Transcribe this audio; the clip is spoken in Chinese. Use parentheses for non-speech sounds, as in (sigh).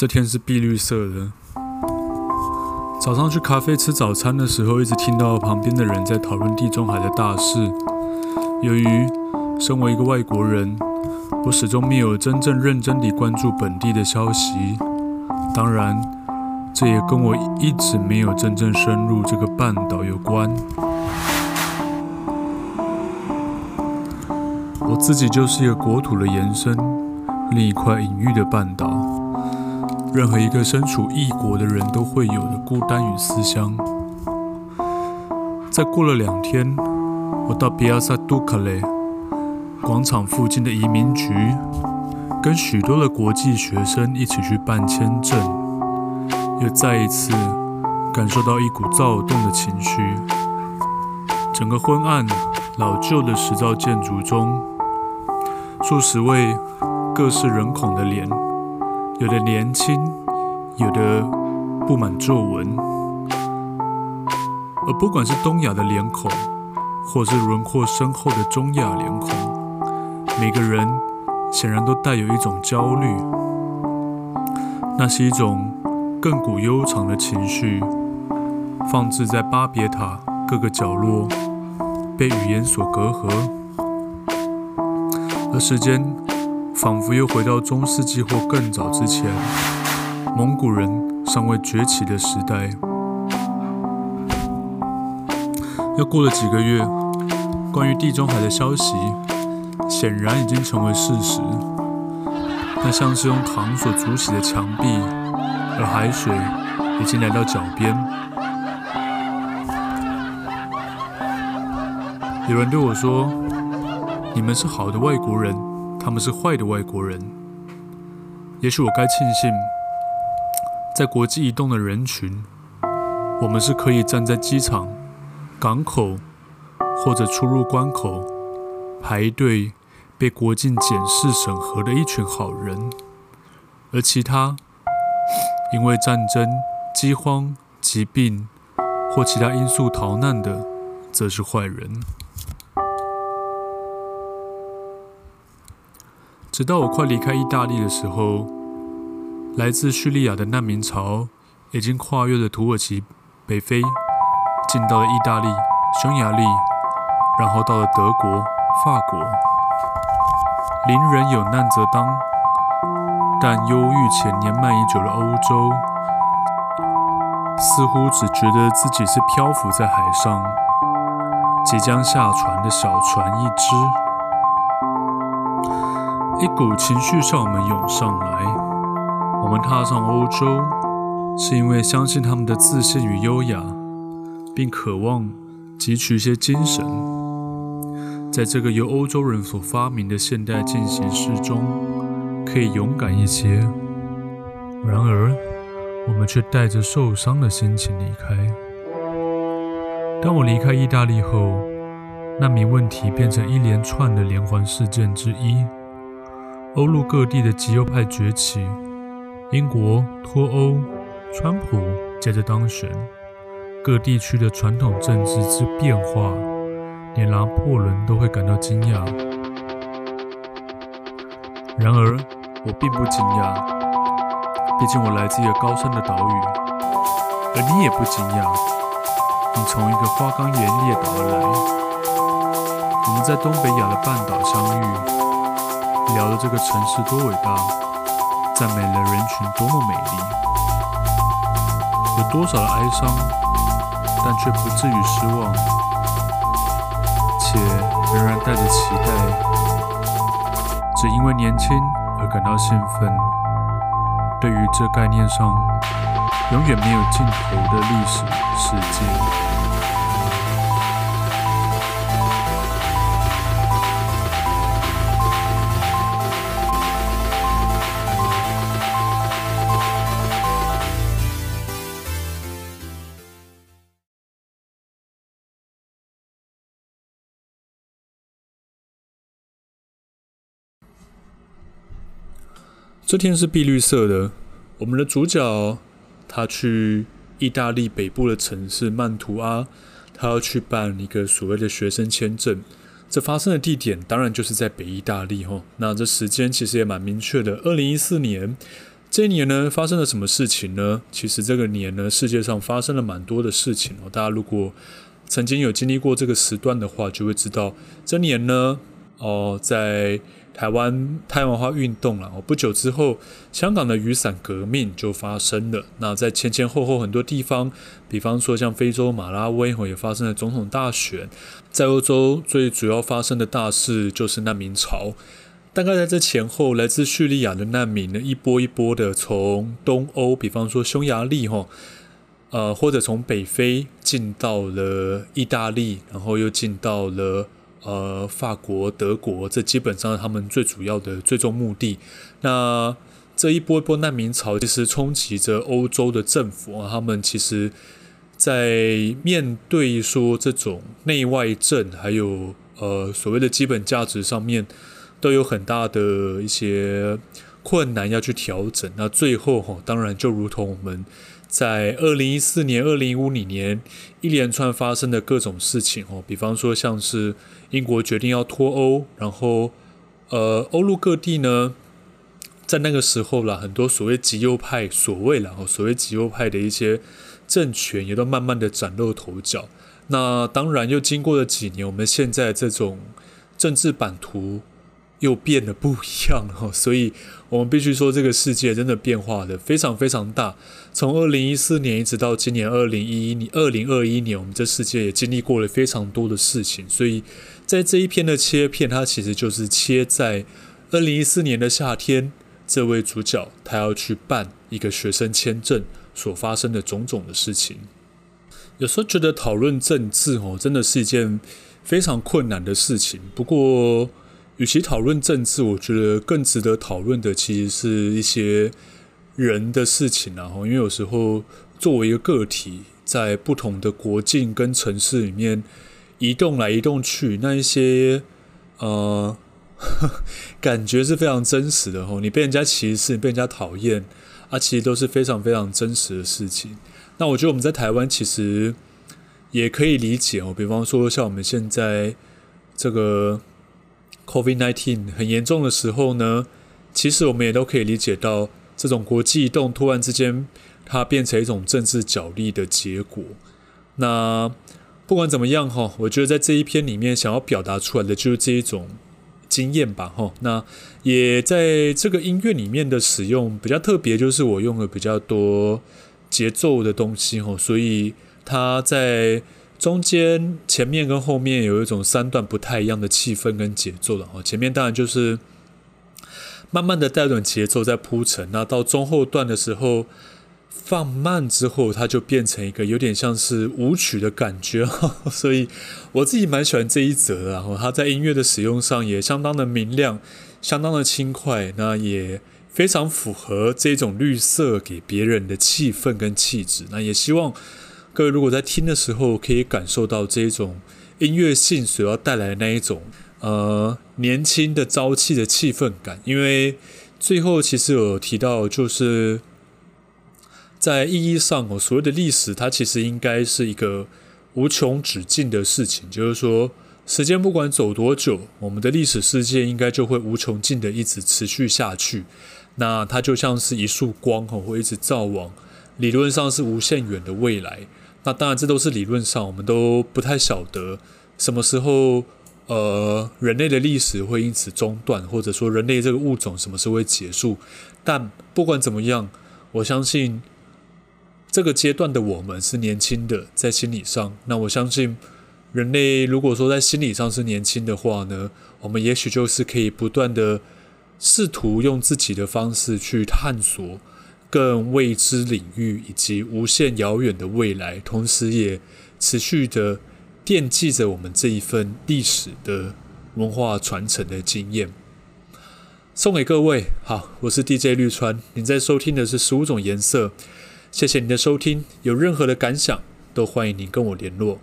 这天是碧绿色的。早上去咖啡吃早餐的时候，一直听到旁边的人在讨论地中海的大事。由于身为一个外国人，我始终没有真正认真地关注本地的消息。当然，这也跟我一直没有真正深入这个半岛有关。我自己就是一个国土的延伸，另一块隐喻的半岛。任何一个身处异国的人都会有的孤单与思乡。再过了两天，我到比亚萨杜卡雷广场附近的移民局，跟许多的国际学生一起去办签证，又再一次感受到一股躁动的情绪。整个昏暗、老旧的石造建筑中。数十位各式人孔的脸，有的年轻，有的布满皱纹。而不管是东亚的脸孔，或是轮廓深厚的中亚脸孔，每个人显然都带有一种焦虑。那是一种亘古悠长的情绪，放置在巴别塔各个角落，被语言所隔阂。而时间仿佛又回到中世纪或更早之前，蒙古人尚未崛起的时代。又过了几个月，关于地中海的消息显然已经成为事实。那像是用糖所筑起的墙壁，而海水已经来到脚边。有人对我说。你们是好的外国人，他们是坏的外国人。也许我该庆幸，在国际移动的人群，我们是可以站在机场、港口或者出入关口排队被国境检视审核的一群好人，而其他因为战争、饥荒、疾病或其他因素逃难的，则是坏人。直到我快离开意大利的时候，来自叙利亚的难民潮已经跨越了土耳其北非，进到了意大利、匈牙利，然后到了德国、法国。邻人有难则当，但忧郁且年迈已久的欧洲，似乎只觉得自己是漂浮在海上，即将下船的小船一只。一股情绪向我们涌上来。我们踏上欧洲，是因为相信他们的自信与优雅，并渴望汲取一些精神。在这个由欧洲人所发明的现代进行式中，可以勇敢一些。然而，我们却带着受伤的心情离开。当我离开意大利后，难民问题变成一连串的连环事件之一。欧陆各地的极右派崛起，英国脱欧，川普接着当选，各地区的传统政治之变化，连拿破仑都会感到惊讶。然而，我并不惊讶，毕竟我来自一个高山的岛屿，而你也不惊讶，你从一个花岗岩列岛而来。我们在东北亚的半岛相遇。聊了这个城市多伟大，赞美了人群多么美丽，有多少的哀伤，但却不至于失望，且仍然带着期待，只因为年轻而感到兴奋。对于这概念上永远没有尽头的历史世界。这天是碧绿色的。我们的主角，他去意大利北部的城市曼图阿，他要去办一个所谓的学生签证。这发生的地点当然就是在北意大利。哈，那这时间其实也蛮明确的，二零一四年，这一年呢，发生了什么事情呢？其实这个年呢，世界上发生了蛮多的事情哦。大家如果曾经有经历过这个时段的话，就会知道，这年呢，哦，在台湾太阳花运动了哦，不久之后，香港的雨伞革命就发生了。那在前前后后很多地方，比方说像非洲马拉维，也发生了总统大选。在欧洲最主要发生的大事就是难民潮。大概在这前后，来自叙利亚的难民呢，一波一波的从东欧，比方说匈牙利哈，呃，或者从北非进到了意大利，然后又进到了呃法国、德国，这基本上他们最主要的最终目的。那这一波一波难民潮，其实冲击着欧洲的政府啊，他们其实，在面对说这种内外政，还有呃所谓的基本价值上面。都有很大的一些困难要去调整。那最后哈，当然就如同我们在二零一四年、二零一五年一连串发生的各种事情哦，比方说像是英国决定要脱欧，然后呃，欧陆各地呢，在那个时候啦，很多所谓极右派，所谓啦，所谓极右派的一些政权也都慢慢的崭露头角。那当然又经过了几年，我们现在这种政治版图。又变得不一样了，(laughs) 所以我们必须说，这个世界真的变化的非常非常大。从二零一四年一直到今年二零一一年、二零二一年，我们这世界也经历过了非常多的事情。所以在这一篇的切片，它其实就是切在二零一四年的夏天，这位主角他要去办一个学生签证所发生的种种的事情。有时候觉得讨论政治哦，真的是一件非常困难的事情。不过，与其讨论政治，我觉得更值得讨论的其实是一些人的事情啊。因为有时候作为一个个体，在不同的国境跟城市里面移动来移动去，那一些呃 (laughs) 感觉是非常真实的吼。你被人家歧视，你被人家讨厌啊，其实都是非常非常真实的事情。那我觉得我们在台湾其实也可以理解哦。比方说，像我们现在这个。COVID-19 很严重的时候呢，其实我们也都可以理解到，这种国际移动突然之间，它变成一种政治角力的结果。那不管怎么样哈，我觉得在这一篇里面想要表达出来的就是这一种经验吧哈。那也在这个音乐里面的使用比较特别，就是我用了比较多节奏的东西哈，所以它在。中间、前面跟后面有一种三段不太一样的气氛跟节奏了哈。前面当然就是慢慢的带点节奏在铺陈，那到中后段的时候放慢之后，它就变成一个有点像是舞曲的感觉哈。(laughs) 所以我自己蛮喜欢这一则，然后它在音乐的使用上也相当的明亮，相当的轻快，那也非常符合这种绿色给别人的气氛跟气质。那也希望。各位如果在听的时候，可以感受到这种音乐性所要带来的那一种呃年轻的朝气的气氛感。因为最后其实有提到，就是在意义上哦，所谓的历史，它其实应该是一个无穷止境的事情。就是说，时间不管走多久，我们的历史世界应该就会无穷尽的一直持续下去。那它就像是一束光吼，会一直照往理论上是无限远的未来。那当然，这都是理论上，我们都不太晓得什么时候，呃，人类的历史会因此中断，或者说人类这个物种什么时候会结束。但不管怎么样，我相信这个阶段的我们是年轻的，在心理上。那我相信，人类如果说在心理上是年轻的话呢，我们也许就是可以不断的试图用自己的方式去探索。更未知领域以及无限遥远的未来，同时也持续的惦记着我们这一份历史的文化传承的经验，送给各位。好，我是 DJ 绿川，您在收听的是十五种颜色。谢谢您的收听，有任何的感想都欢迎您跟我联络。